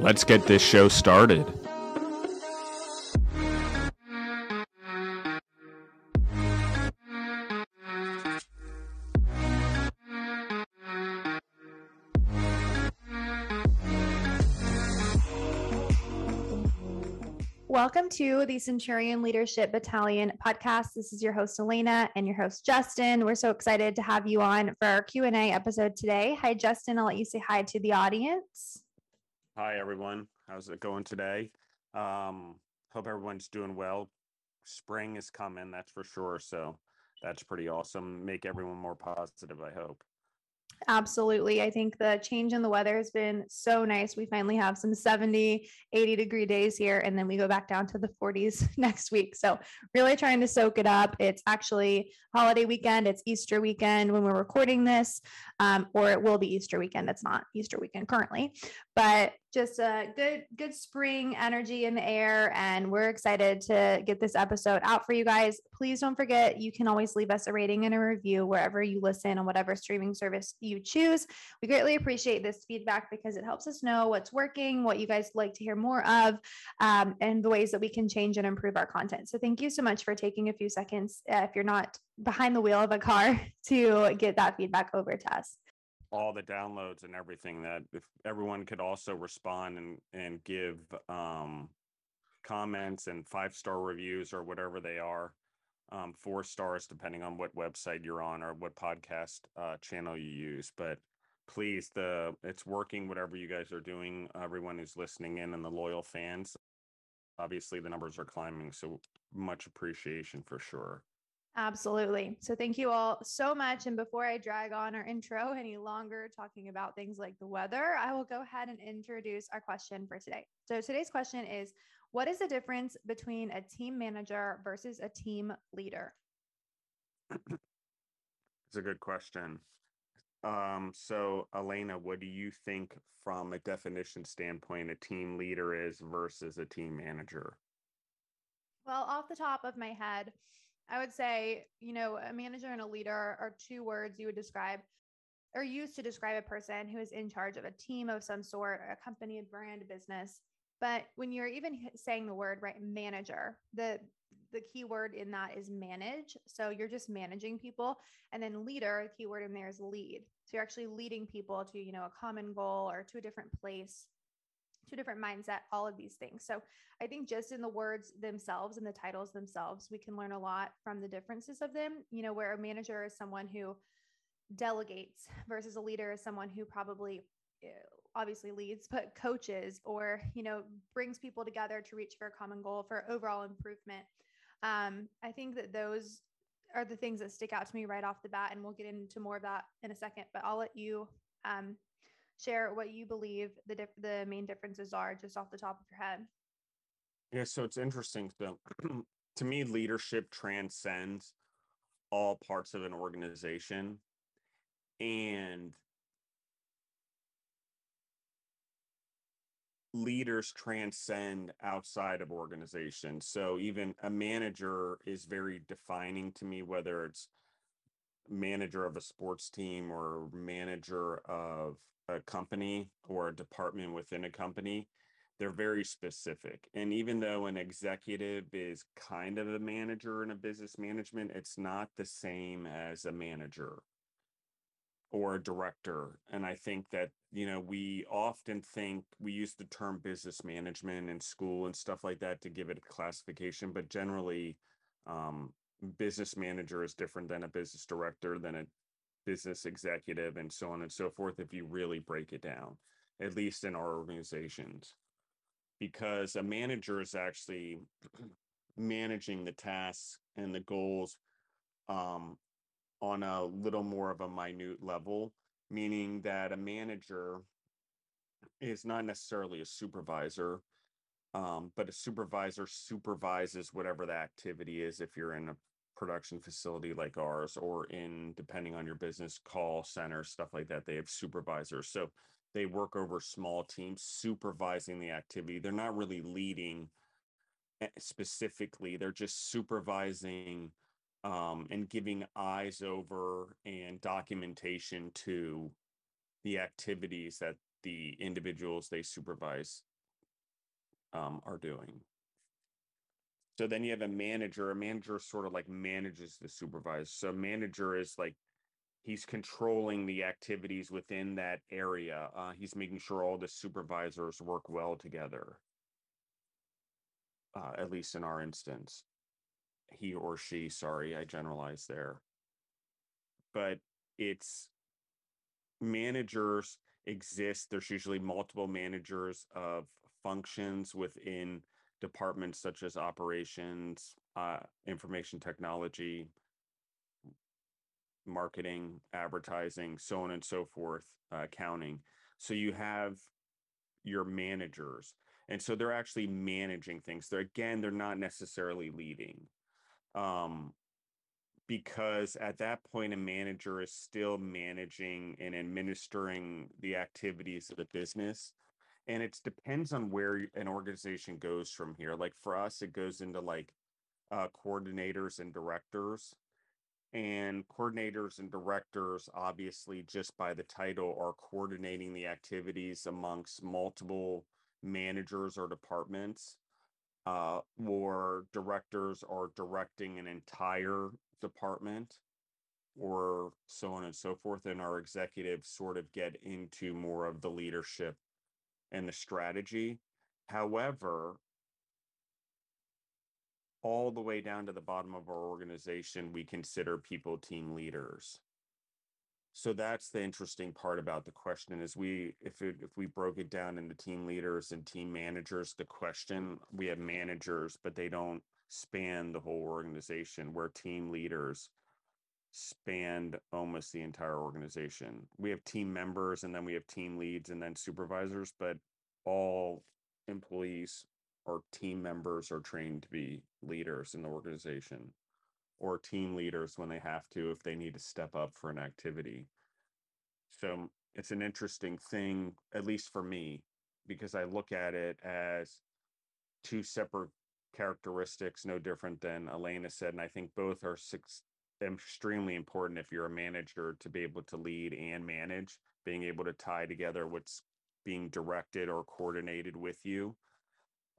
Let's get this show started. Welcome to the Centurion Leadership Battalion podcast. This is your host Elena and your host Justin. We're so excited to have you on for our Q&A episode today. Hi Justin, I'll let you say hi to the audience. Hi, everyone. How's it going today? Um, hope everyone's doing well. Spring is coming, that's for sure. So that's pretty awesome. Make everyone more positive, I hope. Absolutely. I think the change in the weather has been so nice. We finally have some 70, 80 degree days here, and then we go back down to the 40s next week. So, really trying to soak it up. It's actually holiday weekend, it's Easter weekend when we're recording this, um, or it will be Easter weekend. It's not Easter weekend currently, but just a good good spring energy in the air and we're excited to get this episode out for you guys. Please don't forget you can always leave us a rating and a review wherever you listen on whatever streaming service you choose. We greatly appreciate this feedback because it helps us know what's working what you guys like to hear more of um, and the ways that we can change and improve our content. So thank you so much for taking a few seconds uh, if you're not behind the wheel of a car to get that feedback over to us all the downloads and everything that if everyone could also respond and and give um comments and five star reviews or whatever they are um four stars depending on what website you're on or what podcast uh channel you use. But please the it's working whatever you guys are doing everyone who's listening in and the loyal fans obviously the numbers are climbing so much appreciation for sure Absolutely. So thank you all so much. And before I drag on our intro any longer, talking about things like the weather, I will go ahead and introduce our question for today. So today's question is What is the difference between a team manager versus a team leader? It's a good question. Um, so Elena, what do you think from a definition standpoint a team leader is versus a team manager? Well, off the top of my head, I would say, you know, a manager and a leader are two words you would describe or used to describe a person who is in charge of a team of some sort, a company, a brand, a business. But when you're even saying the word right manager, the the key word in that is manage. So you're just managing people. And then leader, the key word in there is lead. So you're actually leading people to, you know, a common goal or to a different place two different mindset, all of these things. So I think just in the words themselves and the titles themselves, we can learn a lot from the differences of them. You know, where a manager is someone who delegates versus a leader is someone who probably eh, obviously leads but coaches or you know brings people together to reach for a common goal for overall improvement um, i think that those are the things that stick out to me right off the bat and we'll get into more of that in a second but i'll let you um, share what you believe the the main differences are just off the top of your head. Yeah, so it's interesting. So to me, leadership transcends all parts of an organization. And leaders transcend outside of organizations. So even a manager is very defining to me, whether it's manager of a sports team or manager of a company or a department within a company they're very specific. And even though an executive is kind of a manager in a business management it's not the same as a manager or a director. And i think that you know we often think we use the term business management in school and stuff like that to give it a classification but generally um, business manager is different than a business director than a business executive and so on and so forth if you really break it down at least in our organizations. Because a manager is actually managing the tasks and the goals um, on a little more of a minute level meaning that a manager is not necessarily a supervisor Um, but a supervisor supervises whatever the activity is if you're in a production facility like ours or in depending on your business call center stuff like that they have supervisors. So they work over small teams supervising the activity. They're not really leading eh, specifically. They're just supervising um, and giving eyes over and documentation to the activities that the individuals they supervise um, are doing. So then you have a manager. A manager sort of like manages the supervisor. So manager is like he's controlling the activities within that area. Uh, he's making sure all the supervisors work well together. Uh, at least in our instance, he or she. Sorry, I generalized there. But it's managers exist. There's usually multiple managers of functions within departments such as operations, uh, information technology, marketing, advertising, so on and so forth, uh, accounting. So you have your managers. And so they're actually managing things. They're again, they're not necessarily leading. Um, because at that point, a manager is still managing and administering the activities of the business and it depends on where an organization goes from here like for us it goes into like uh, coordinators and directors and coordinators and directors obviously just by the title are coordinating the activities amongst multiple managers or departments uh, or directors are directing an entire department or so on and so forth and our executives sort of get into more of the leadership and the strategy. However, all the way down to the bottom of our organization, we consider people team leaders. So that's the interesting part about the question is we if it, if we broke it down into team leaders and team managers, the question we have managers, but they don't span the whole organization. Where team leaders spanned almost the entire organization. We have team members and then we have team leads and then supervisors, but all employees or team members are trained to be leaders in the organization or team leaders when they have to if they need to step up for an activity. So it's an interesting thing, at least for me, because I look at it as two separate characteristics, no different than Elena said. And I think both are six, extremely important if you're a manager to be able to lead and manage, being able to tie together what's being directed or coordinated with you.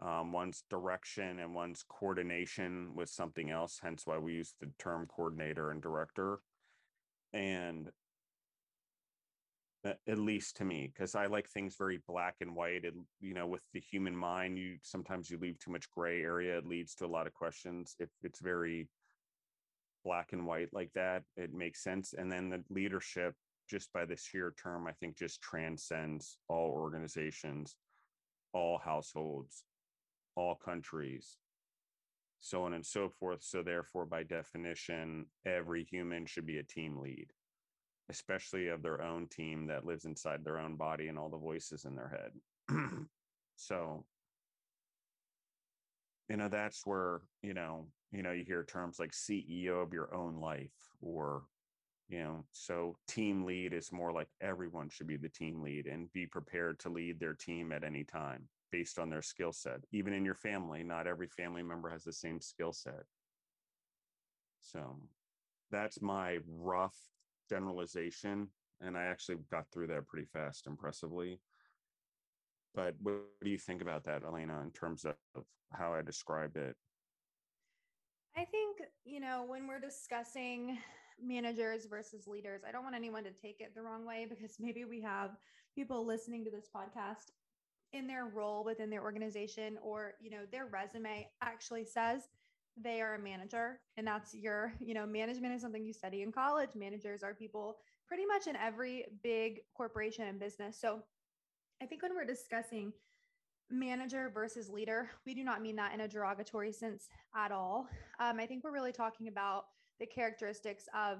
Um, one's direction and one's coordination with something else, hence why we use the term coordinator and director. And at least to me, because I like things very black and white. And you know, with the human mind, you sometimes you leave too much gray area. It leads to a lot of questions. If it's very black and white like that, it makes sense. And then the leadership, just by the sheer term, I think just transcends all organizations, all households, all countries, so on and so forth. So, therefore, by definition, every human should be a team lead, especially of their own team that lives inside their own body and all the voices in their head. so, you know, that's where, you know, you know, you hear terms like CEO of your own life or you know so team lead is more like everyone should be the team lead and be prepared to lead their team at any time based on their skill set even in your family not every family member has the same skill set. So that's my rough generalization and i actually got through that pretty fast impressively but what do you think about that elena in terms of how i described it i think you know when we're discussing managers versus leaders. I don't want anyone to take it the wrong way because maybe we have people listening to this podcast in their role within their organization or, you know, their resume actually says they are a manager and that's your, you know, management is something you study in college. Managers are people pretty much in every big corporation and business. So I think when we're discussing manager versus leader, we do not mean that in a derogatory sense at all. Um, I think we're really talking about the characteristics of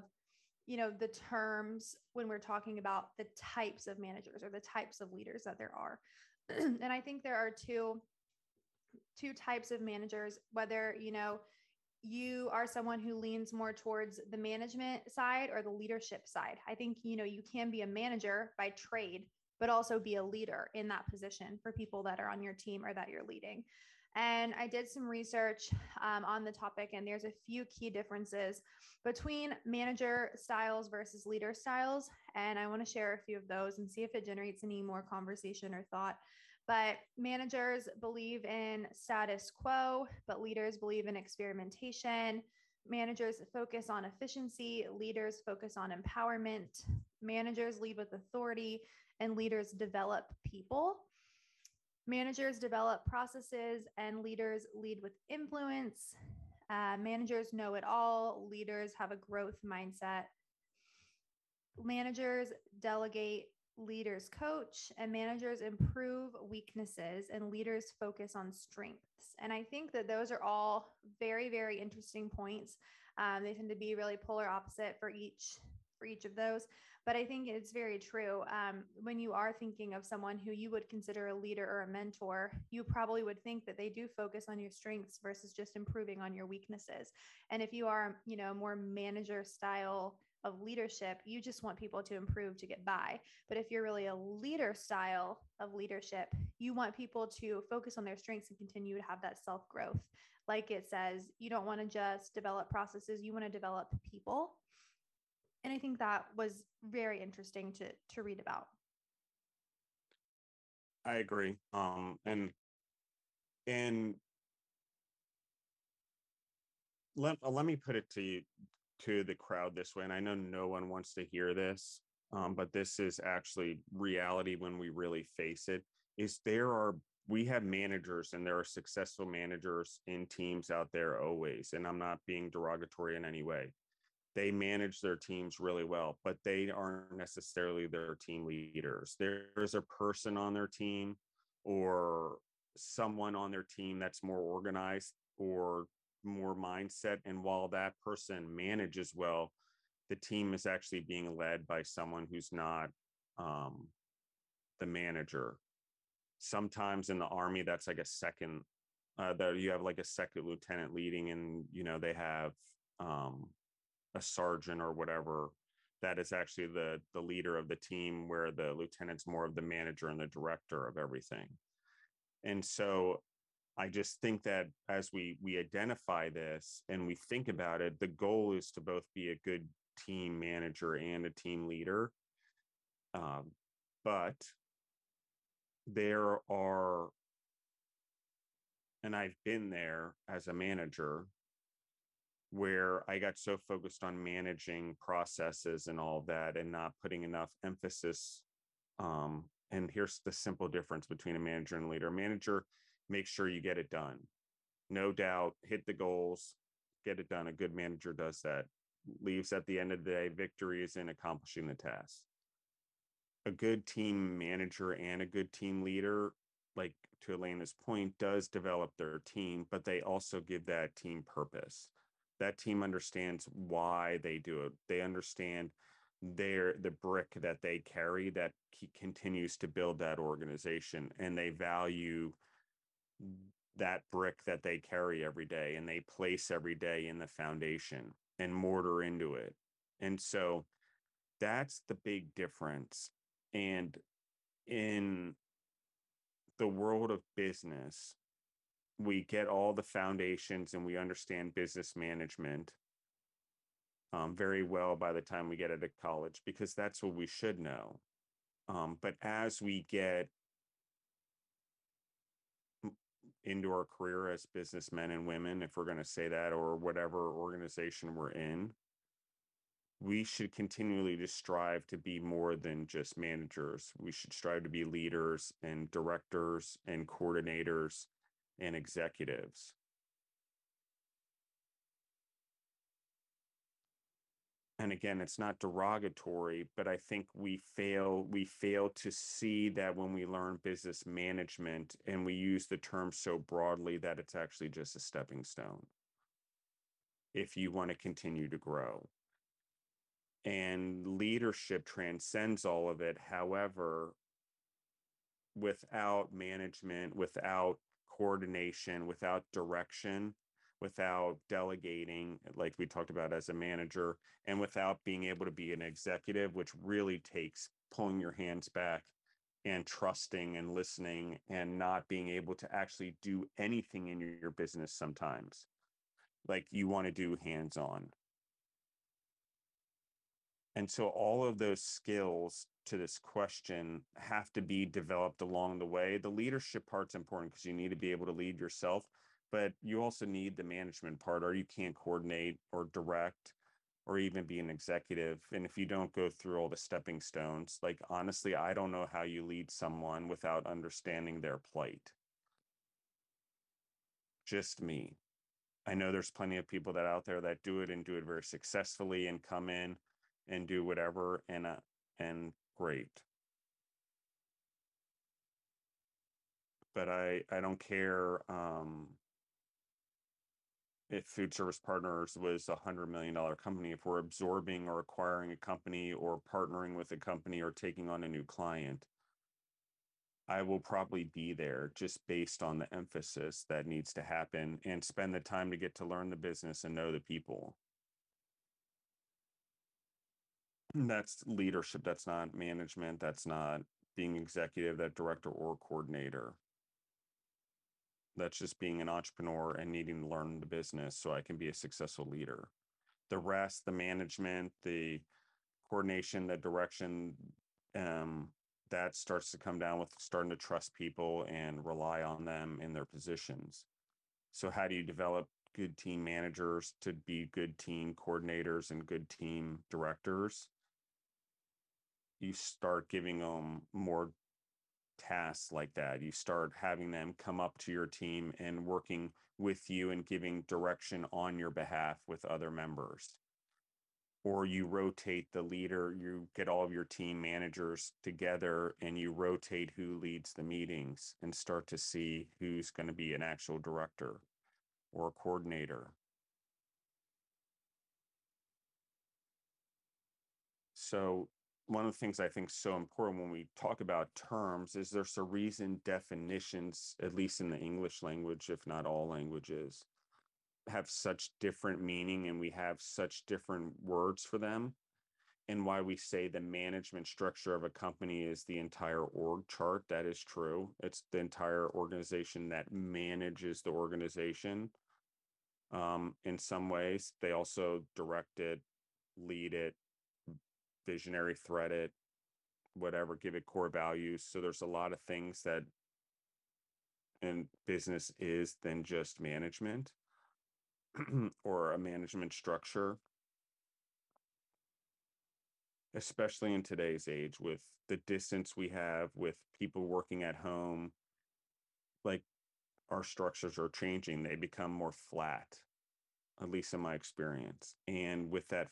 you know the terms when we're talking about the types of managers or the types of leaders that there are and i think there are two two types of managers, whether, you know, you are someone who leans more towards the management side or the leadership side. I think, you know, you can be a manager by trade, but also be a leader in that position for people that are on your team or that you're leading. And I did some research um, on the topic, and there's a few key differences between manager styles versus leader styles. And I want to share a few of those and see if it generates any more conversation or thought. But managers believe in status quo, but leaders believe in experimentation. Managers focus on efficiency, leaders focus on empowerment. Managers lead with authority, and leaders develop people. Managers develop processes, and leaders lead with influence. Uh, managers know it all, leaders have a growth mindset. Managers delegate, leaders coach, and managers improve weaknesses, and leaders focus on strengths. And I think that those are all very, very interesting points. Um, they tend to be really polar opposite for each for each of those but I think it's very true. Um, when you are thinking of someone who you would consider a leader or a mentor, you probably would think that they do focus on your strengths versus just improving on your weaknesses. And if you are, you know, more manager style of leadership, you just want people to improve to get by. But if you're really a leader style of leadership, you want people to focus on their strengths and continue to have that self growth. Like it says, you don't want to just develop processes, you want to develop people and I think that was very interesting to to read about. I agree. Um, and and let uh, let me put it to you to the crowd this way, and I know no one wants to hear this, um, but this is actually reality when we really face it. Is there are we have managers and there are successful managers in teams out there always, and I'm not being derogatory in any way they manage their teams really well, but they aren't necessarily their team leaders. There's a person on their team or someone on their team that's more organized or more mindset. And while that person manages well, the team is actually being led by someone who's not um, the manager. Sometimes in the army, that's like a second, uh, that you have like a second lieutenant leading, and you know they have um, a sergeant or whatever that is actually the the leader of the team where the lieutenant's more of the manager and the director of everything. And so i just think that as we we identify this and we think about it the goal is to both be a good team manager and a team leader. Um, but there are and i've been there as a manager where I got so focused on managing processes and all that and not putting enough emphasis. Um, and here's the simple difference between a manager and a leader. A manager makes sure you get it done. No doubt, hit the goals, get it done. A good manager does that. Leaves at the end of the day, victory is in accomplishing the task. A good team manager and a good team leader, like to Elena's point, does develop their team, but they also give that team purpose that team understands why they do it. They understand their the brick that they carry that continues to build that organization and they value that brick that they carry every day and they place every day in the foundation and mortar into it. And so that's the big difference. And in the world of business, we get all the foundations and we understand business management um, very well by the time we get out of college because that's what we should know. Um, but as we get into our career as businessmen and women, if we're going to say that, or whatever organization we're in, we should continually strive to be more than just managers. We should strive to be leaders and directors and coordinators and executives. And again, it's not derogatory, but I think we fail we fail to see that when we learn business management and we use the term so broadly that it's actually just a stepping stone if you want to continue to grow. And leadership transcends all of it. However, without management, without coordination, without direction, without delegating, like we talked about as a manager, and without being able to be an executive, which really takes pulling your hands back and trusting and listening and not being able to actually do anything in your, business sometimes. Like you want to do hands on. And so all of those skills to this question have to be developed along the way. The leadership part's important because you need to be able to lead yourself, but you also need the management part or you can't coordinate or direct or even be an executive. And if you don't go through all the stepping stones, like honestly, I don't know how you lead someone without understanding their plight. Just me. I know there's plenty of people that out there that do it and do it very successfully and come in and do whatever and uh, and great. But I I don't care um if food service partners was a hundred million dollar company if we're absorbing or acquiring a company or partnering with a company or taking on a new client i will probably be there just based on the emphasis that needs to happen and spend the time to get to learn the business and know the people that's leadership that's not management that's not being executive that director or coordinator that's just being an entrepreneur and needing to learn the business so I can be a successful leader. The rest, the management, the coordination, the direction, um, that starts to come down with starting to trust people and rely on them in their positions. So, how do you develop good team managers to be good team coordinators and good team directors? You start giving them more tasks like that. You start having them come up to your team and working with you and giving direction on your behalf with other members. Or you rotate the leader, you get all of your team managers together and you rotate who leads the meetings and start to see who's going to be an actual director or a coordinator. So one of the things I think is so important when we talk about terms is there's a reason definitions, at least in the English language, if not all languages, have such different meaning and we have such different words for them. And why we say the management structure of a company is the entire org chart. That is true. It's the entire organization that manages the organization. Um, in some ways, they also direct it, lead it, visionary thread it whatever give it core values. So there's a lot of things that in business is than just management or a management structure. Especially in today's age with the distance we have with people working at home like our structures are changing. They become more flat at least in my experience. And with that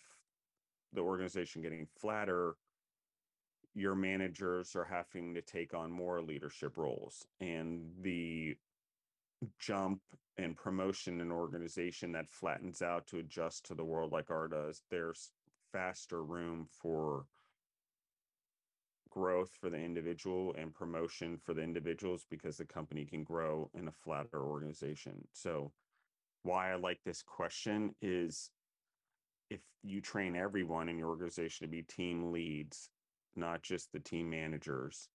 the organization getting flatter, your managers are having to take on more leadership roles. And the jump and promotion in organization that flattens out to adjust to the world like our does, there's faster room for growth for the individual and promotion for the individuals because the company can grow in a flatter organization. So why I like this question is if you train everyone in your organization to be team leads, not just the team managers,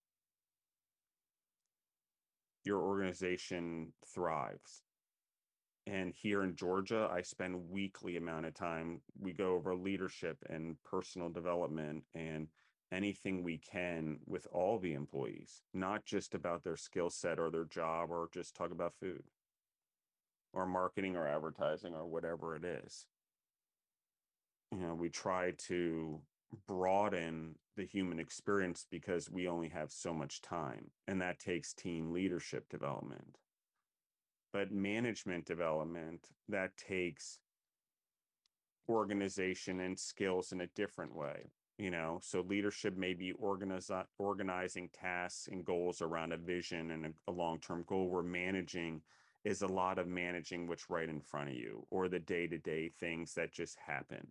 your organization thrives. And here in Georgia, I spend weekly amount of time. We go over leadership and personal development and anything we can with all the employees, not just about their skill set or their job or just talk about food or marketing or advertising or whatever it is you know we try to broaden the human experience because we only have so much time and that takes team leadership development. But management development that takes organization and skills in a different way you know? So leadership may be organize, organizing tasks and goals around a vision and a, a long-term goal where managing is a lot of managing what's right in front of you or the day-to-day things that just happen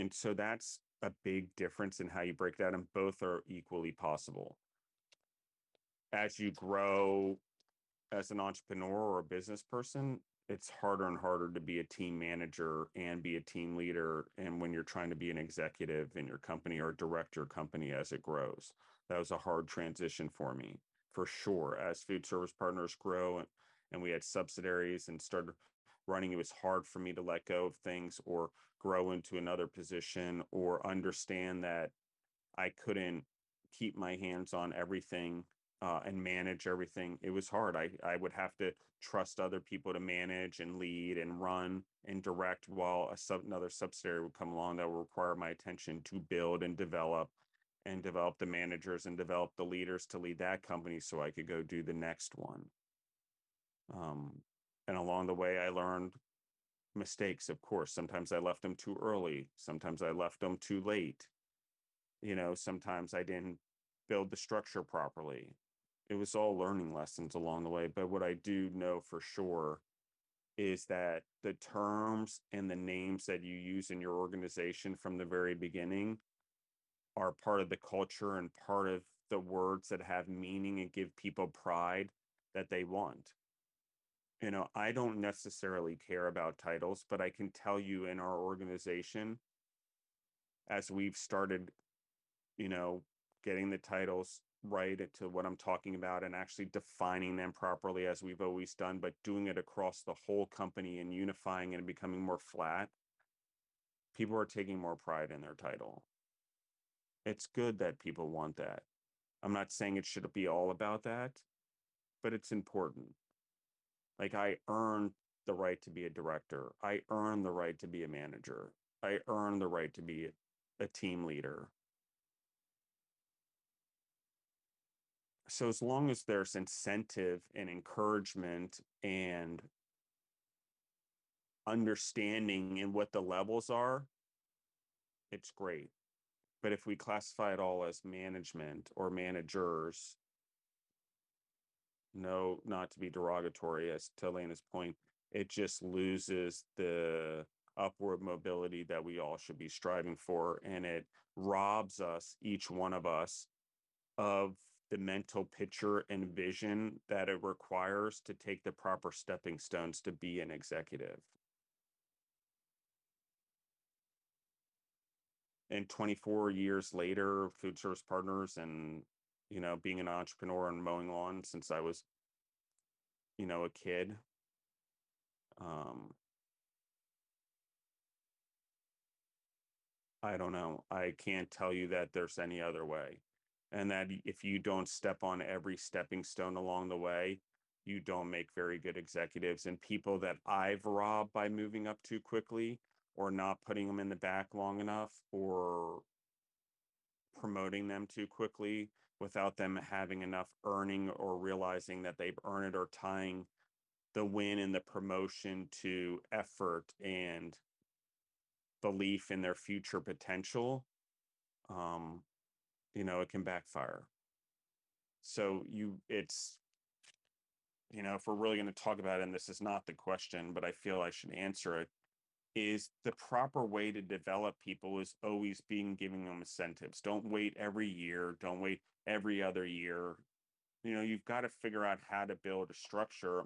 and so that's a big difference in how you break that, and both are equally possible. As you grow as an entrepreneur or a business person, it's harder and harder to be a team manager and be a team leader. And when you're trying to be an executive in your company or direct your company as it grows, that was a hard transition for me, for sure. As food service partners grow and, and we had subsidiaries and started running, it was hard for me to let go of things or grow into another position or understand that I couldn't keep my hands on everything uh, and manage everything. It was hard. I, I would have to trust other people to manage and lead and run and direct while a sub, another subsidiary would come along that would require my attention to build and develop and develop the managers and develop the leaders to lead that company so I could go do the next one. Um, and along the way, I learned mistakes, of course. Sometimes I left them too early. Sometimes I left them too late. You know, sometimes I didn't build the structure properly it was all learning lessons along the way. But what I do know for sure is that the terms and the names that you use in your organization from the very beginning are part of the culture and part of the words that have meaning and give people pride that they want. You know, I don't necessarily care about titles, but I can tell you in our organization, as we've started, you know, getting the titles right to what I'm talking about and actually defining them properly as we've always done, but doing it across the whole company and unifying and becoming more flat, people are taking more pride in their title. It's good that people want that. I'm not saying it should be all about that, but it's important. Like I earned the right to be a director. I earned the right to be a manager. I earned the right to be a team leader. so as long as there's incentive and encouragement and understanding in what the levels are, it's great. But if we classify it all as management or managers, no, not to be derogatory, as to Lena's point, it just loses the upward mobility that we all should be striving for. And it robs us, each one of us, of the mental picture and vision that it requires to take the proper stepping stones to be an executive. And 24 years later, food service partners and, you know, being an entrepreneur and mowing lawn since I was, you know, a kid. Um, I don't know. I can't tell you that there's any other way and that if you don't step on every stepping stone along the way, you don't make very good executives. And people that I've robbed by moving up too quickly or not putting them in the back long enough or promoting them too quickly without them having enough earning or realizing that they've earned it or tying the win and the promotion to effort and belief in their future potential um, you know, it can backfire. So you, it's, you know, if we're really going to talk about it, and this is not the question, but I feel I should answer it, is the proper way to develop people is always being giving them incentives. Don't wait every year. Don't wait every other year. You know, you've got to figure out how to build a structure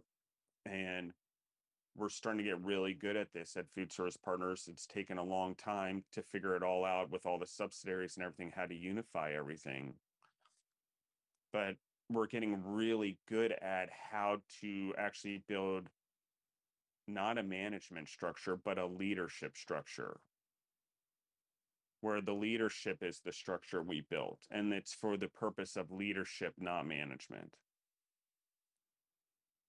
and we're starting to get really good at this at Food Service Partners. It's taken a long time to figure it all out with all the subsidiaries and everything, how to unify everything. But we're getting really good at how to actually build not a management structure, but a leadership structure where the leadership is the structure we built and it's for the purpose of leadership, not management.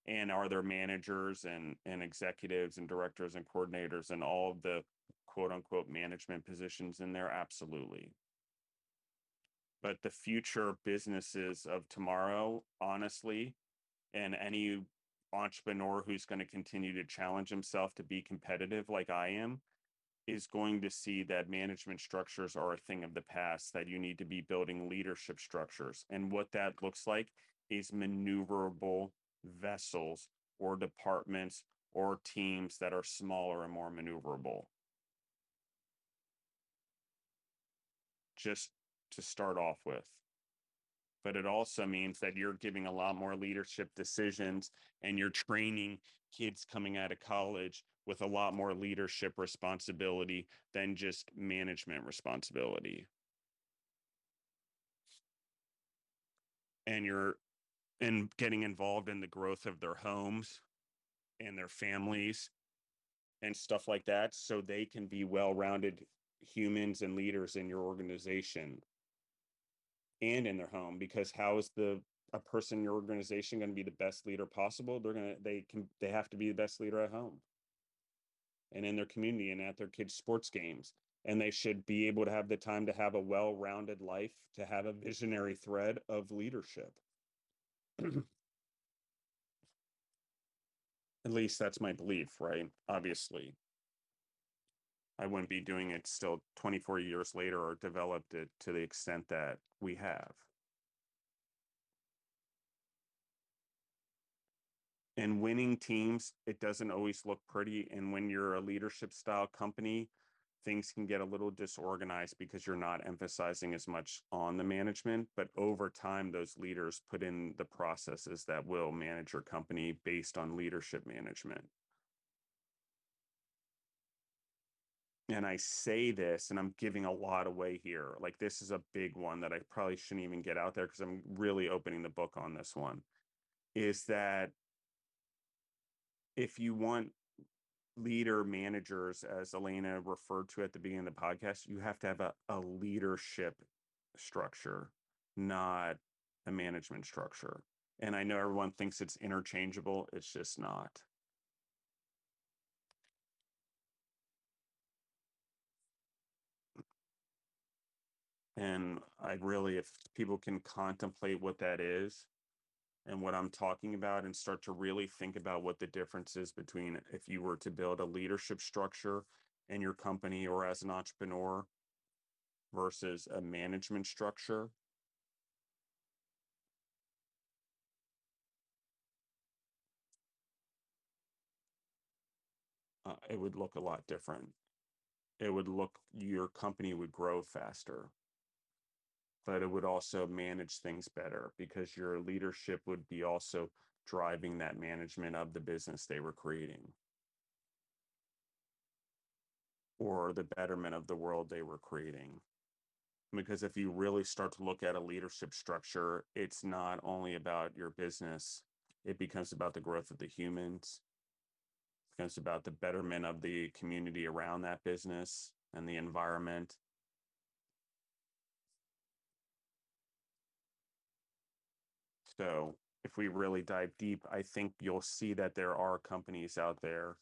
And are there managers and and executives and directors and coordinators and all of the quote unquote management positions in there? Absolutely. But the future businesses of tomorrow honestly and any entrepreneur who's going to continue to challenge himself to be competitive like i am is going to see that management structures are a thing of the past that you need to be building leadership structures and what that looks like is maneuverable vessels or departments or teams that are smaller and more maneuverable. Just to start off with. but it also means that you're giving a lot more leadership decisions and you're training kids coming out of college with a lot more leadership responsibility than just management responsibility. And you're and getting involved in the growth of their homes and their families and stuff like that so they can be well-rounded humans and leaders in your organization and in their home because how is the a person in your organization going to be the best leader possible they're going to they can they have to be the best leader at home and in their community and at their kids sports games. And they should be able to have the time to have a well-rounded life to have a visionary thread of leadership. At least that's my belief right? Obviously. I wouldn't be doing it still 24 years later or developed it to the extent that we have. And winning teams, it doesn't always look pretty. And when you're a leadership style company, things can get a little disorganized because you're not emphasizing as much on the management. But over time, those leaders put in the processes that will manage your company based on leadership management. and I say this and I'm giving a lot away here. Like this is a big one that I probably shouldn't even get out there because I'm really opening the book on this one. Is that if you want leader managers, as Elena referred to at the beginning of the podcast, you have to have a, a leadership structure, not a management structure. And I know everyone thinks it's interchangeable. It's just not. And I really, if people can contemplate what that is and what I'm talking about and start to really think about what the difference is between if you were to build a leadership structure in your company or as an entrepreneur versus a management structure. Uh, it would look a lot different. It would look, your company would grow faster but it would also manage things better because your leadership would be also driving that management of the business they were creating. Or the betterment of the world they were creating. Because if you really start to look at a leadership structure, it's not only about your business, it becomes about the growth of the humans, it becomes about the betterment of the community around that business and the environment So if we really dive deep, I think you'll see that there are companies out there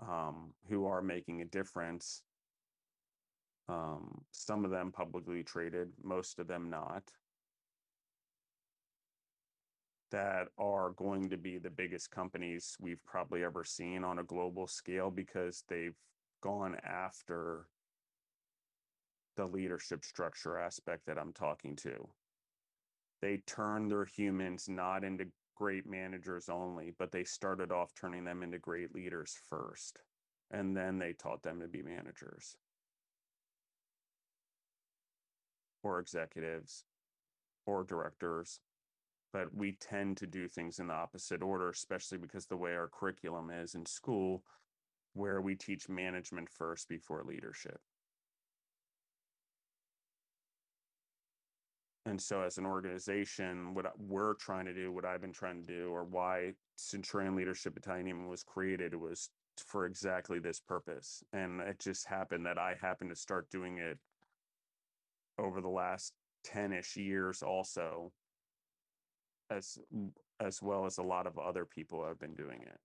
um, who are making a difference. Um, some of them publicly traded, most of them not. That are going to be the biggest companies we've probably ever seen on a global scale because they've gone after the leadership structure aspect that I'm talking to they turned their humans not into great managers only, but they started off turning them into great leaders first. And then they taught them to be managers or executives or directors. But we tend to do things in the opposite order, especially because the way our curriculum is in school, where we teach management first before leadership. And so, as an organization, what we're trying to do, what I've been trying to do, or why Centurion Leadership Battalion was created was for exactly this purpose. And it just happened that I happened to start doing it over the last 10 ish years, also, as, as well as a lot of other people have been doing it.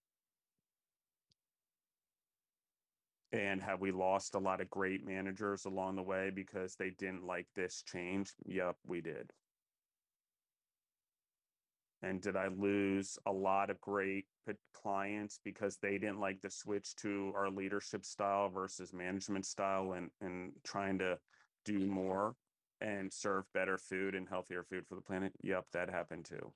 And have we lost a lot of great managers along the way because they didn't like this change? Yep, we did. And did I lose a lot of great clients because they didn't like the switch to our leadership style versus management style and, and trying to do more and serve better food and healthier food for the planet? Yep, that happened too.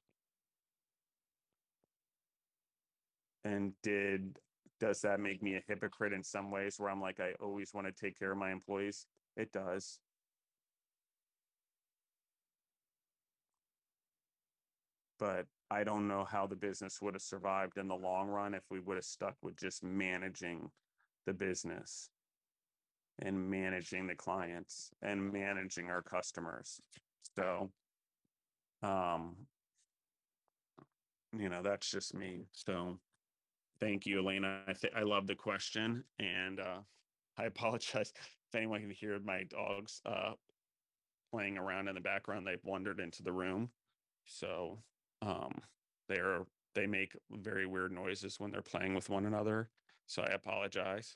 And did does that make me a hypocrite in some ways where I'm like, I always want to take care of my employees? It does. but I don't know how the business would have survived in the long run if we would have stuck with just managing the business and managing the clients and managing our customers. So, um, you know, that's just me. So, thank you, Elena. I think I love the question, and uh, I apologize if anyone can hear my dogs uh, playing around in the background. They've wandered into the room, so um, they're they make very weird noises when they're playing with one another. So I apologize.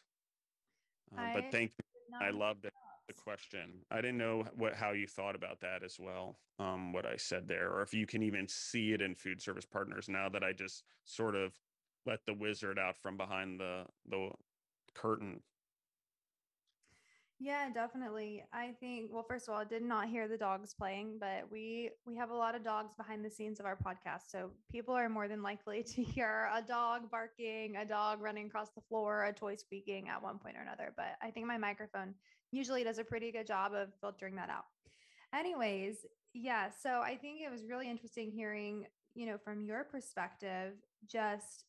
Uh, but thank you. I love the, the question. I didn't know what how you thought about that as well. Um, what I said there, or if you can even see it in food service partners now that I just sort of let the wizard out from behind the the curtain yeah, definitely. I think well first of all, I did not hear the dogs playing, but we we have a lot of dogs behind the scenes of our podcast. So people are more than likely to hear a dog barking, a dog running across the floor, a toy squeaking at one point or another, but I think my microphone usually does a pretty good job of filtering that out. Anyways, yeah, so I think it was really interesting hearing, you know, from your perspective just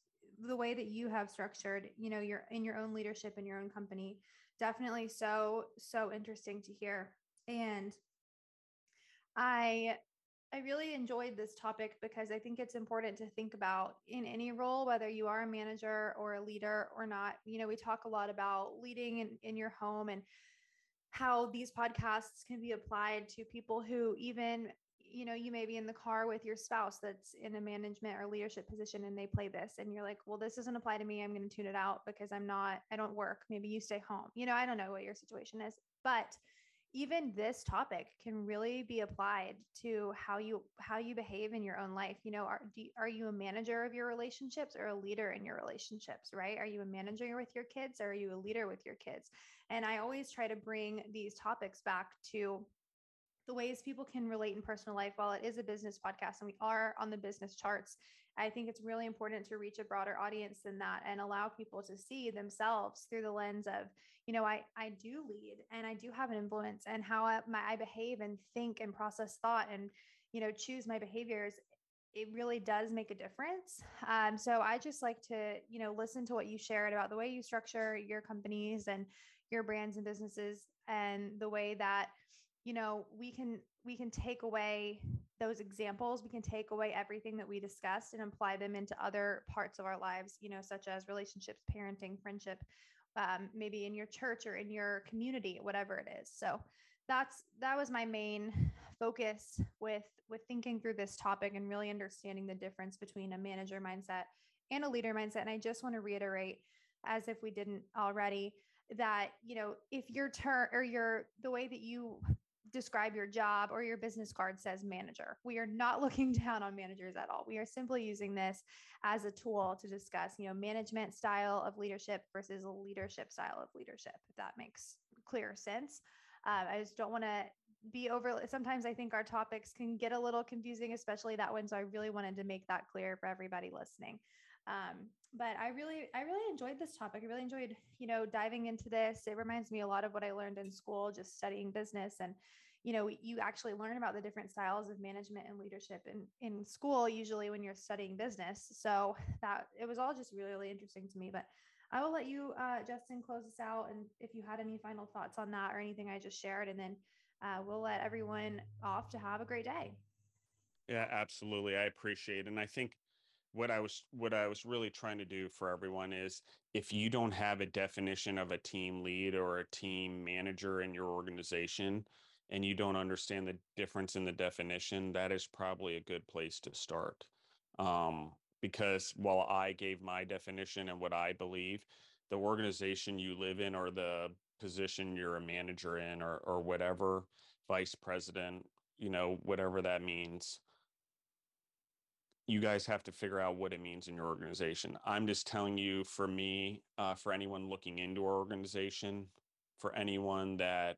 the way that you have structured, you know, your in your own leadership in your own company definitely so so interesting to hear. And i i really enjoyed this topic because i think it's important to think about in any role whether you are a manager or a leader or not you know we talk a lot about leading in, in your home and how these podcasts can be applied to people who even you know, you may be in the car with your spouse that's in a management or leadership position and they play this and you're like, well, this doesn't apply to me. I'm going to tune it out because I'm not, I don't work. Maybe you stay home. You know, I don't know what your situation is, but even this topic can really be applied to how you how you behave in your own life you know are you, are you a manager of your relationships or a leader in your relationships right are you a manager with your kids or are you a leader with your kids and i always try to bring these topics back to the ways people can relate in personal life while it is a business podcast and we are on the business charts i think it's really important to reach a broader audience than that and allow people to see themselves through the lens of you know i i do lead and i do have an influence and how I, my, I behave and think and process thought and you know choose my behaviors it really does make a difference. Um, so I just like to, you know, listen to what you shared about the way you structure your companies and your brands and businesses and the way that you know we can we can take away those examples we can take away everything that we discussed and apply them into other parts of our lives you know such as relationships parenting friendship um, maybe in your church or in your community whatever it is. So that's that was my main focus with with thinking through this topic and really understanding the difference between a manager mindset and a leader mindset. And i just want to reiterate as if we didn't already that you know if your turn or your the way that you describe your job or your business card says manager. We are not looking down on managers at all. We are simply using this as a tool to discuss, you know, management style of leadership versus leadership style of leadership, if that makes clear sense. Uh, I just don't want to be over. Sometimes I think our topics can get a little confusing, especially that one. So I really wanted to make that clear for everybody listening. Um, but I really, I really enjoyed this topic. I really enjoyed, you know, diving into this. It reminds me a lot of what I learned in school, just studying business and, you know, you actually learn about the different styles of management and leadership in, in school, usually when you're studying business. So that it was all just really, really interesting to me, but I will let you, uh, Justin, close us out. And if you had any final thoughts on that or anything I just shared, and then uh, we'll let everyone off to have a great day. Yeah, absolutely. I appreciate it. And I think what I was what I was really trying to do for everyone is if you don't have a definition of a team lead or a team manager in your organization and you don't understand the difference in the definition, that is probably a good place to start. Um, because while I gave my definition and what I believe, the organization you live in or the position you're a manager in or or whatever, vice president, you know, whatever that means, you guys have to figure out what it means in your organization. I'm just telling you, for me, uh, for anyone looking into our organization, for anyone that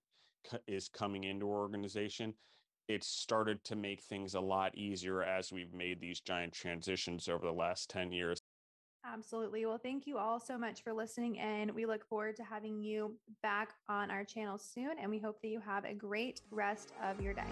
is coming into our organization, it's started to make things a lot easier as we've made these giant transitions over the last 10 years. Absolutely. Well, thank you all so much for listening. And we look forward to having you back on our channel soon. And we hope that you have a great rest of your day.